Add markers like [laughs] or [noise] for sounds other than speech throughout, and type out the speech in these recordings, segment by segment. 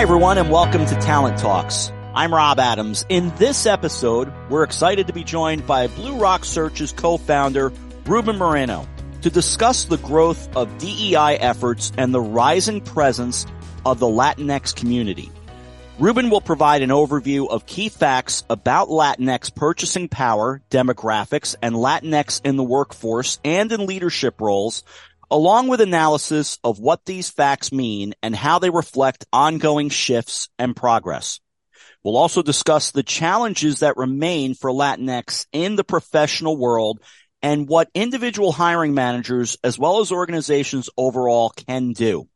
Hi, everyone, and welcome to Talent Talks. I'm Rob Adams. In this episode, we're excited to be joined by Blue Rock Search's co-founder, Ruben Moreno, to discuss the growth of DEI efforts and the rising presence of the Latinx community. Ruben will provide an overview of key facts about Latinx purchasing power, demographics, and Latinx in the workforce and in leadership roles, along with analysis of what these facts mean and how they reflect ongoing shifts and progress. We'll also discuss the challenges that remain for Latinx in the professional world and what individual hiring managers as well as organizations overall can do.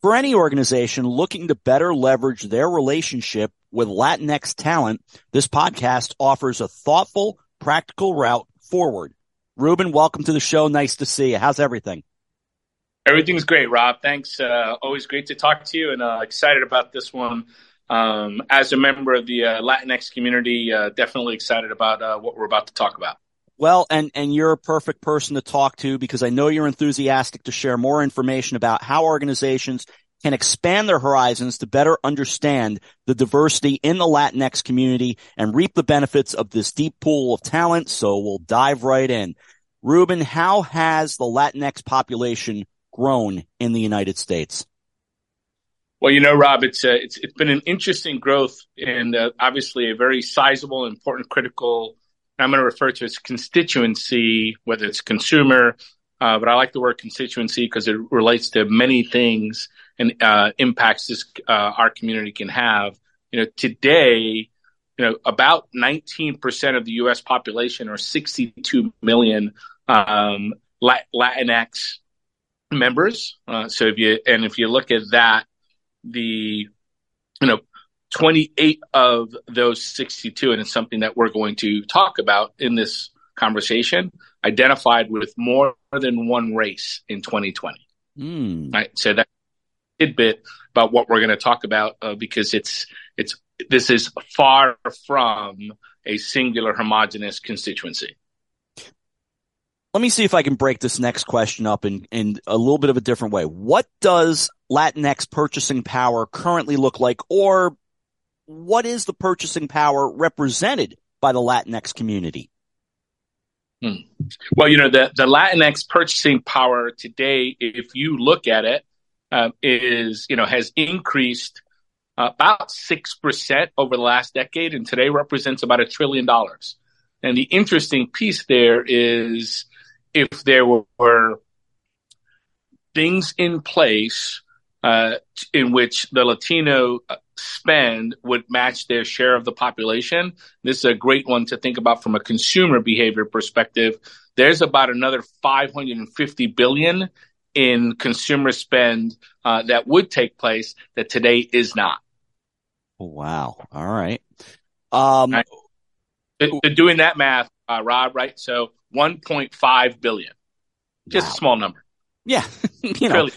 For any organization looking to better leverage their relationship with Latinx talent, this podcast offers a thoughtful, practical route forward. Ruben, welcome to the show. Nice to see you. How's everything? Everything's great, Rob. Thanks. Uh, always great to talk to you and uh, excited about this one. Um, as a member of the uh, Latinx community, uh, definitely excited about uh, what we're about to talk about. Well, and, and you're a perfect person to talk to because I know you're enthusiastic to share more information about how organizations can expand their horizons to better understand the diversity in the Latinx community and reap the benefits of this deep pool of talent. So we'll dive right in. Ruben, how has the Latinx population grown in the United States? Well, you know, Rob, it's uh, it's it's been an interesting growth and uh, obviously a very sizable, important, critical I'm going to refer to as constituency, whether it's consumer, uh, but I like the word constituency because it relates to many things and uh, impacts this uh, our community can have. You know, today, you know, about 19% of the U.S. population, or 62 million, um, Latinx members. Uh, so if you and if you look at that, the you know 28 of those 62, and it's something that we're going to talk about in this conversation, identified with more than one race in 2020. Mm. Right. So that tidbit about what we're going to talk about uh, because it's it's this is far from a singular homogenous constituency. Let me see if I can break this next question up in, in a little bit of a different way. What does Latinx purchasing power currently look like, or what is the purchasing power represented by the Latinx community? Hmm. Well, you know, the, the Latinx purchasing power today, if you look at it, uh, is, you know, has increased uh, about 6% over the last decade and today represents about a trillion dollars. And the interesting piece there is if there were things in place uh, in which the Latino uh, spend would match their share of the population. This is a great one to think about from a consumer behavior perspective. There's about another 550 billion in consumer spend uh, that would take place that today is not. Wow. All right. Um, right. doing that math, uh, Rob, right? So 1.5 billion, just wow. a small number. Yeah. [laughs] you know,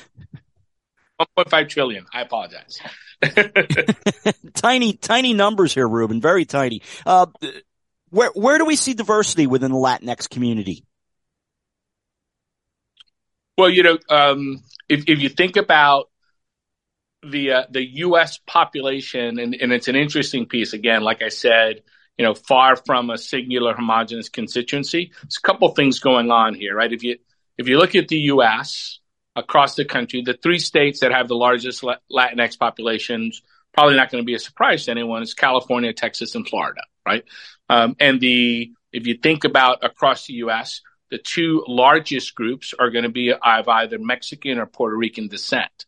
1.5 trillion. I apologize. [laughs] tiny, tiny numbers here, Ruben. Very tiny. Uh, where, where do we see diversity within the Latinx community? Well, you know, um, if, if you think about the uh, the U.S. population, and, and it's an interesting piece. Again, like I said, you know, far from a singular homogenous constituency. There's a couple things going on here, right? If you if you look at the U.S., across the country. The three states that have the largest Latinx populations, probably not going to be a surprise to anyone, is California, Texas, and Florida, right? Um, and the if you think about across the U.S., the two largest groups are going to be of either Mexican or Puerto Rican descent.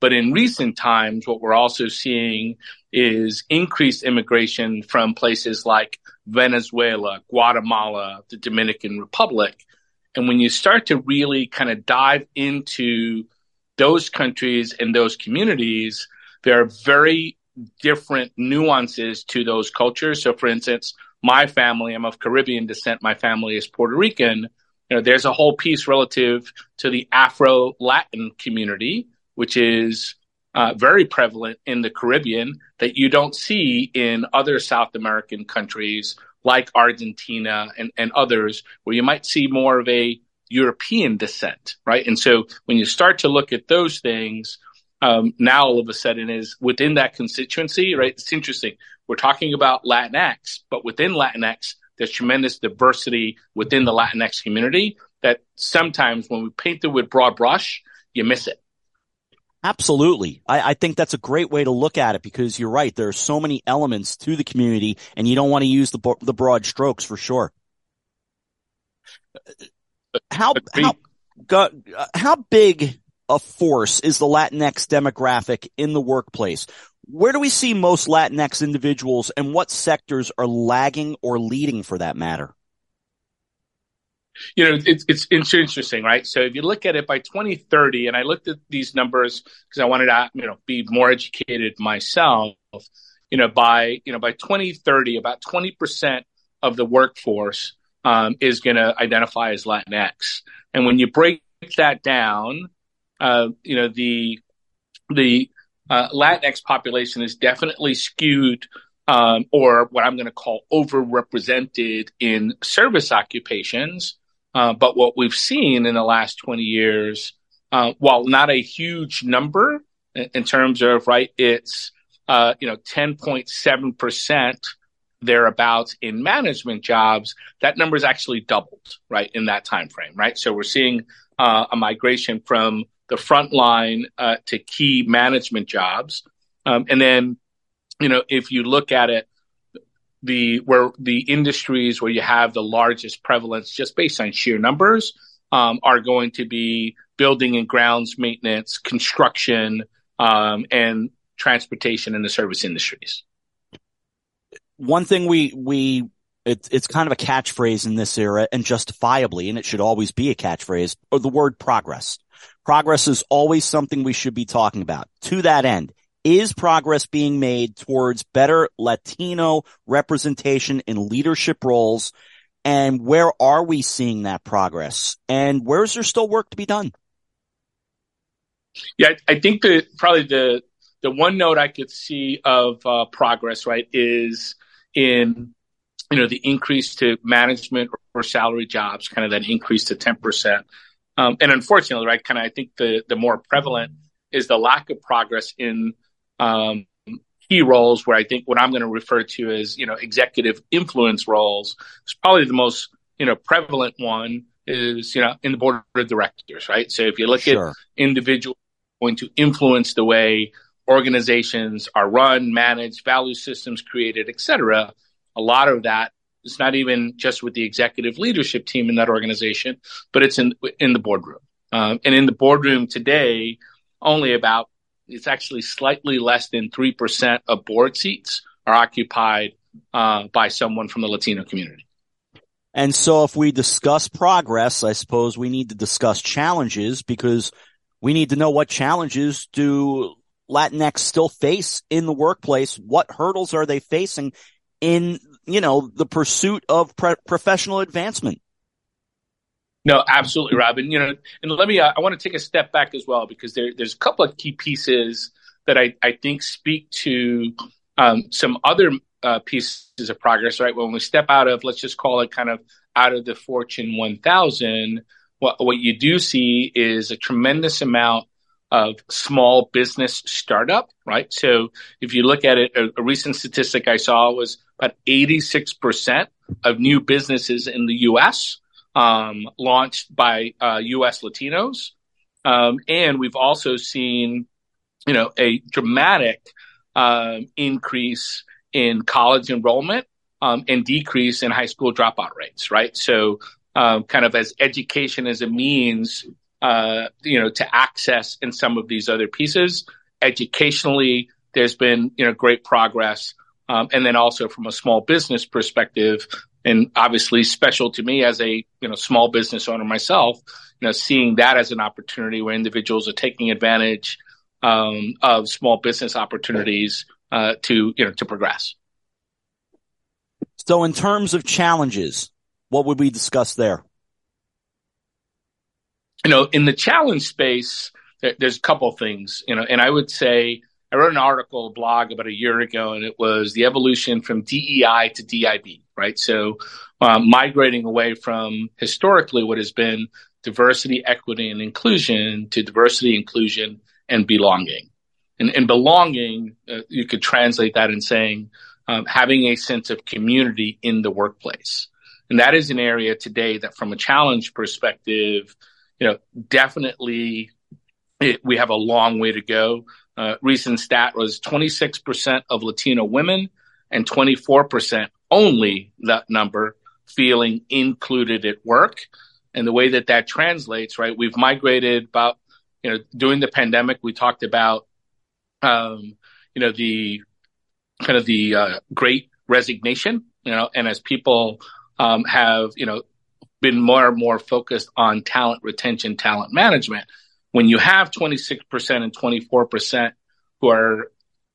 But in recent times, what we're also seeing is increased immigration from places like Venezuela, Guatemala, the Dominican Republic, and when you start to really kind of dive into those countries and those communities, there are very different nuances to those cultures. So, for instance, my family, I'm of Caribbean descent. My family is Puerto Rican. You know, there's a whole piece relative to the Afro Latin community, which is uh, very prevalent in the Caribbean that you don't see in other South American countries like Argentina and, and others, where you might see more of a European descent, right? And so when you start to look at those things, um, now all of a sudden is within that constituency, right? It's interesting. We're talking about Latinx, but within Latinx, there's tremendous diversity within the Latinx community that sometimes when we paint it with broad brush, you miss it. Absolutely. I, I, think that's a great way to look at it because you're right. There are so many elements to the community and you don't want to use the, the broad strokes for sure. Uh, how, how, uh, how big a force is the Latinx demographic in the workplace? Where do we see most Latinx individuals and what sectors are lagging or leading for that matter? You know, it's, it's, it's interesting, right? So if you look at it by 2030, and I looked at these numbers because I wanted to, you know, be more educated myself. You know, by you know by 2030, about 20 percent of the workforce um, is going to identify as Latinx, and when you break that down, uh, you know the the uh, Latinx population is definitely skewed um, or what I'm going to call overrepresented in service occupations. Uh, but what we've seen in the last 20 years, uh, while not a huge number in, in terms of, right, it's, uh, you know, 10.7% thereabouts in management jobs, that number is actually doubled, right, in that time frame, right? So we're seeing uh, a migration from the front line uh, to key management jobs. Um, and then, you know, if you look at it the where the industries where you have the largest prevalence just based on sheer numbers um, are going to be building and grounds maintenance, construction, um, and transportation and the service industries. One thing we we it's it's kind of a catchphrase in this era and justifiably, and it should always be a catchphrase, or the word progress. Progress is always something we should be talking about. To that end, is progress being made towards better Latino representation in leadership roles? And where are we seeing that progress? And where is there still work to be done? Yeah, I think that probably the the one note I could see of uh, progress, right, is in you know the increase to management or salary jobs, kind of that increase to ten percent. Um, and unfortunately, right, kind of I think the the more prevalent is the lack of progress in um, key roles where I think what I'm going to refer to as, you know, executive influence roles is probably the most, you know, prevalent one is, you know, in the board of directors, right? So if you look sure. at individuals going to influence the way organizations are run, managed, value systems created, et cetera, a lot of that is not even just with the executive leadership team in that organization, but it's in, in the boardroom. Um, and in the boardroom today, only about it's actually slightly less than 3% of board seats are occupied uh, by someone from the Latino community. And so if we discuss progress, I suppose we need to discuss challenges because we need to know what challenges do Latinx still face in the workplace? What hurdles are they facing in, you know, the pursuit of pre- professional advancement? No, absolutely, Robin. You know, and let me, uh, I want to take a step back as well because there, there's a couple of key pieces that I, I think speak to um, some other uh, pieces of progress, right? When we step out of, let's just call it kind of out of the Fortune 1000, what, what you do see is a tremendous amount of small business startup, right? So if you look at it, a, a recent statistic I saw was about 86% of new businesses in the US um, launched by uh, U.S. Latinos, um, and we've also seen, you know, a dramatic uh, increase in college enrollment um, and decrease in high school dropout rates. Right, so um, kind of as education as a means, uh, you know, to access in some of these other pieces. Educationally, there's been you know great progress. Um, and then also from a small business perspective, and obviously special to me as a you know small business owner myself you know seeing that as an opportunity where individuals are taking advantage um, of small business opportunities uh, to you know to progress. So in terms of challenges what would we discuss there? You know in the challenge space there, there's a couple of things you know and i would say I wrote an article, a blog about a year ago, and it was the evolution from DEI to DIB, right? So um, migrating away from historically what has been diversity, equity, and inclusion to diversity, inclusion, and belonging. And, and belonging, uh, you could translate that in saying um, having a sense of community in the workplace. And that is an area today that, from a challenge perspective, you know, definitely it, we have a long way to go. Uh, recent stat was 26% of Latino women and 24% only that number feeling included at work. And the way that that translates, right? We've migrated about, you know, during the pandemic, we talked about, um, you know, the kind of the uh, great resignation, you know, and as people um, have, you know, been more and more focused on talent retention, talent management, when you have 26% and 24% who are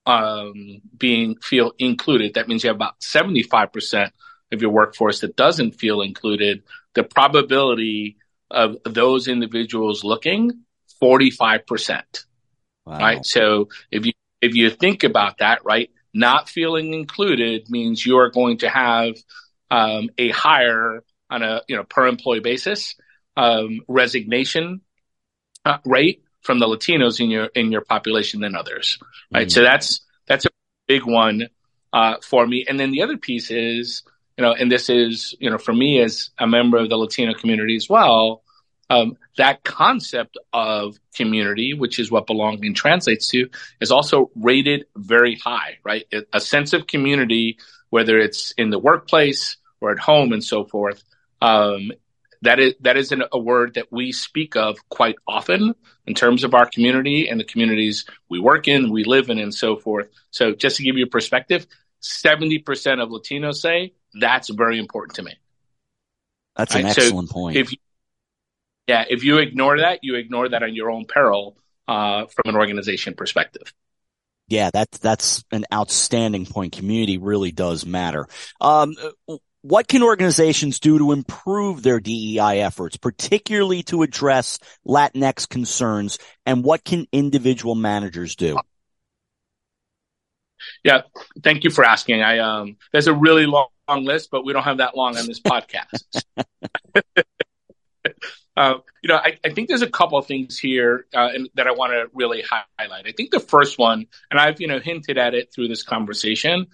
um, being feel included, that means you have about 75% of your workforce that doesn't feel included. The probability of those individuals looking 45%. Wow. Right. So if you, if you think about that, right, not feeling included means you are going to have um, a higher on a you know per employee basis um, resignation uh, rate from the Latinos in your in your population than others, right? Mm-hmm. So that's that's a big one uh, for me. And then the other piece is you know, and this is you know for me as a member of the Latino community as well um, that concept of community, which is what belonging translates to, is also rated very high, right? A sense of community, whether it's in the workplace or at home and so forth, um, that is that is an, a word that we speak of quite often in terms of our community and the communities we work in, we live in, and so forth. So, just to give you a perspective, seventy percent of Latinos say that's very important to me. That's right? an excellent so point. If you, yeah, if you ignore that, you ignore that on your own peril uh, from an organization perspective. Yeah, that's that's an outstanding point. Community really does matter. Um, what can organizations do to improve their DEI efforts, particularly to address Latinx concerns, and what can individual managers do? Yeah, thank you for asking. I um, there's a really long, long list, but we don't have that long on this podcast. [laughs] Uh, you know, I, I, think there's a couple of things here uh, that I want to really highlight. I think the first one, and I've you know hinted at it through this conversation,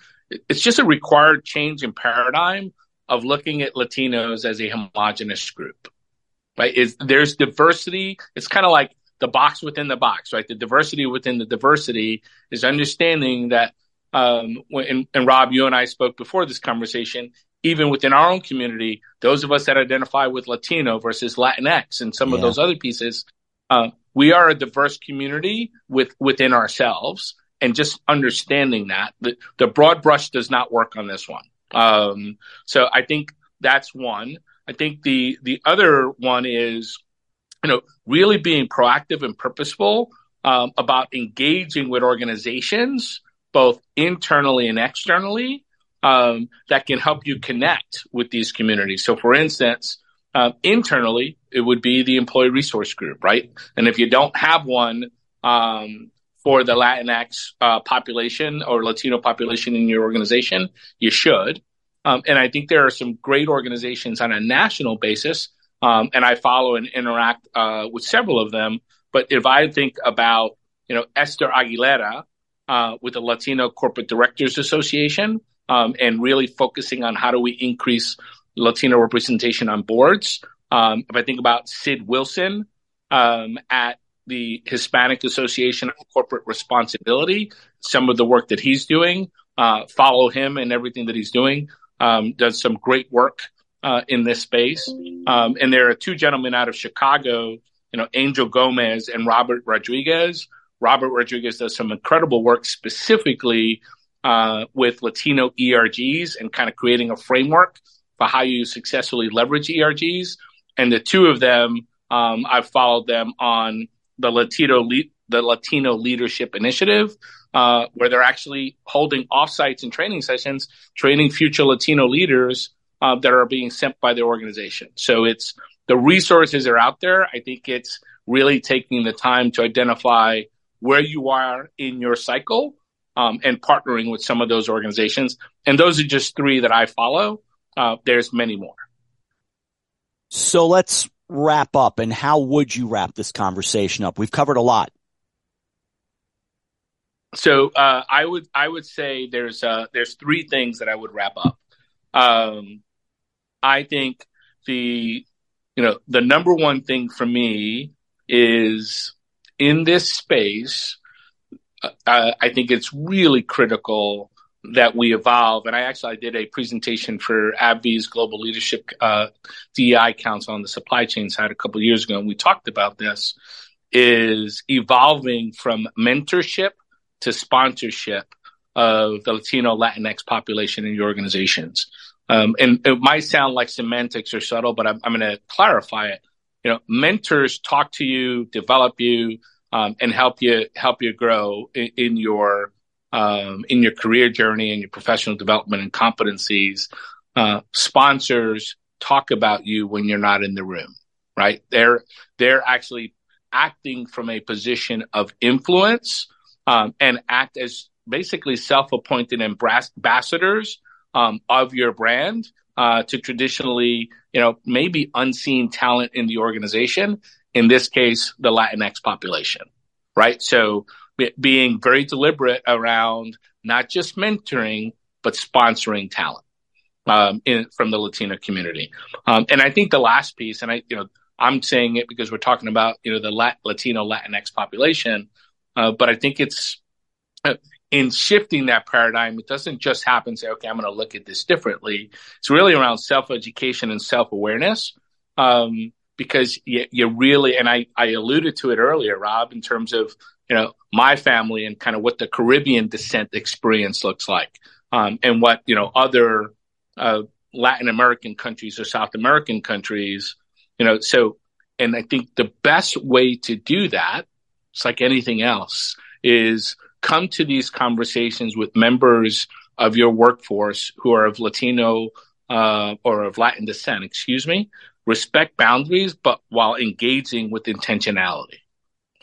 it's just a required change in paradigm of looking at Latinos as a homogenous group. Right? Is there's diversity. It's kind of like the box within the box, right? The diversity within the diversity is understanding that. Um, when, and Rob, you and I spoke before this conversation even within our own community, those of us that identify with Latino versus Latinx and some yeah. of those other pieces, uh, we are a diverse community with within ourselves. And just understanding that the, the broad brush does not work on this one. Um, so I think that's one. I think the the other one is, you know, really being proactive and purposeful um, about engaging with organizations, both internally and externally, um, that can help you connect with these communities. So, for instance, uh, internally, it would be the employee resource group, right? And if you don't have one um, for the Latinx uh, population or Latino population in your organization, you should. Um, and I think there are some great organizations on a national basis, um, and I follow and interact uh, with several of them. But if I think about, you know, Esther Aguilera uh, with the Latino Corporate Directors Association, um, and really focusing on how do we increase Latino representation on boards. Um, if I think about Cid Wilson um, at the Hispanic Association of Corporate Responsibility, some of the work that he's doing, uh, follow him and everything that he's doing. Um, does some great work uh, in this space. Um, and there are two gentlemen out of Chicago, you know, Angel Gomez and Robert Rodriguez. Robert Rodriguez does some incredible work specifically uh, with Latino ERGs and kind of creating a framework for how you successfully leverage ERGs. And the two of them, um, I've followed them on the Latino le- the Latino Leadership Initiative, uh, where they're actually holding offsites and training sessions, training future Latino leaders uh, that are being sent by the organization. So it's the resources are out there. I think it's really taking the time to identify where you are in your cycle um, and partnering with some of those organizations. And those are just three that I follow. Uh, there's many more. So let's wrap up. And how would you wrap this conversation up? We've covered a lot. so uh, I would I would say there's uh, there's three things that I would wrap up. Um, I think the you know the number one thing for me is in this space. Uh, I think it's really critical that we evolve. And I actually did a presentation for AbbVie's Global Leadership uh, DEI Council on the supply chain side a couple years ago, and we talked about this. Is evolving from mentorship to sponsorship of the Latino Latinx population in your organizations. Um, and it might sound like semantics or subtle, but I'm, I'm going to clarify it. You know, mentors talk to you, develop you, um, and help you help you grow in, in your um, in your career journey and your professional development and competencies. Uh, sponsors talk about you when you're not in the room, right? They're they're actually acting from a position of influence um, and act as basically self-appointed ambassadors um, of your brand uh, to traditionally, you know, maybe unseen talent in the organization. In this case, the Latinx population, right? So being very deliberate around not just mentoring, but sponsoring talent um, in, from the Latino community. Um, and I think the last piece, and I, you know, I'm saying it because we're talking about, you know, the Lat- Latino Latinx population, uh, but I think it's uh, in shifting that paradigm, it doesn't just happen. Say, okay, I'm going to look at this differently. It's really around self education and self awareness. Um, because you, you, really, and I, I alluded to it earlier, Rob, in terms of, you know, my family and kind of what the Caribbean descent experience looks like. Um, and what, you know, other, uh, Latin American countries or South American countries, you know, so, and I think the best way to do that, it's like anything else, is come to these conversations with members of your workforce who are of Latino uh, or of Latin descent, excuse me, respect boundaries, but while engaging with intentionality.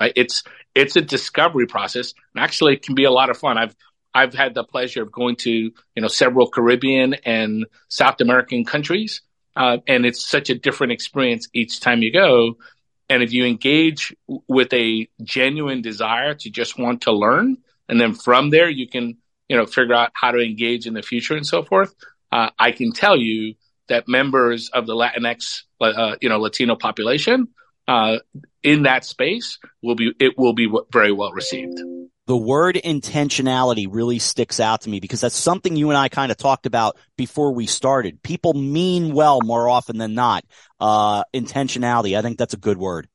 Right? It's it's a discovery process, and actually, it can be a lot of fun. I've I've had the pleasure of going to you know several Caribbean and South American countries, uh, and it's such a different experience each time you go. And if you engage with a genuine desire to just want to learn, and then from there you can you know figure out how to engage in the future and so forth. Uh, I can tell you that members of the Latinx, uh, you know, Latino population uh, in that space will be it will be very well received. The word intentionality really sticks out to me because that's something you and I kind of talked about before we started. People mean well more often than not. Uh, intentionality. I think that's a good word.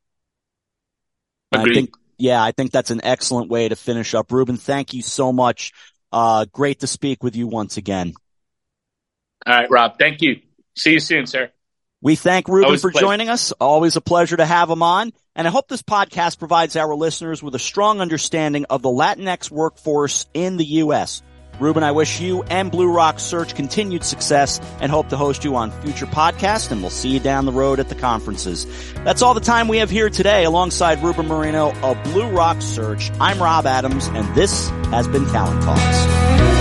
Agreed. I think yeah, I think that's an excellent way to finish up. Ruben, thank you so much. Uh, great to speak with you once again. All right, Rob. Thank you. See you soon, sir. We thank Ruben Always for joining us. Always a pleasure to have him on. And I hope this podcast provides our listeners with a strong understanding of the Latinx workforce in the U.S. Ruben, I wish you and Blue Rock Search continued success and hope to host you on future podcasts and we'll see you down the road at the conferences. That's all the time we have here today alongside Ruben Moreno of Blue Rock Search. I'm Rob Adams and this has been Talent Talks.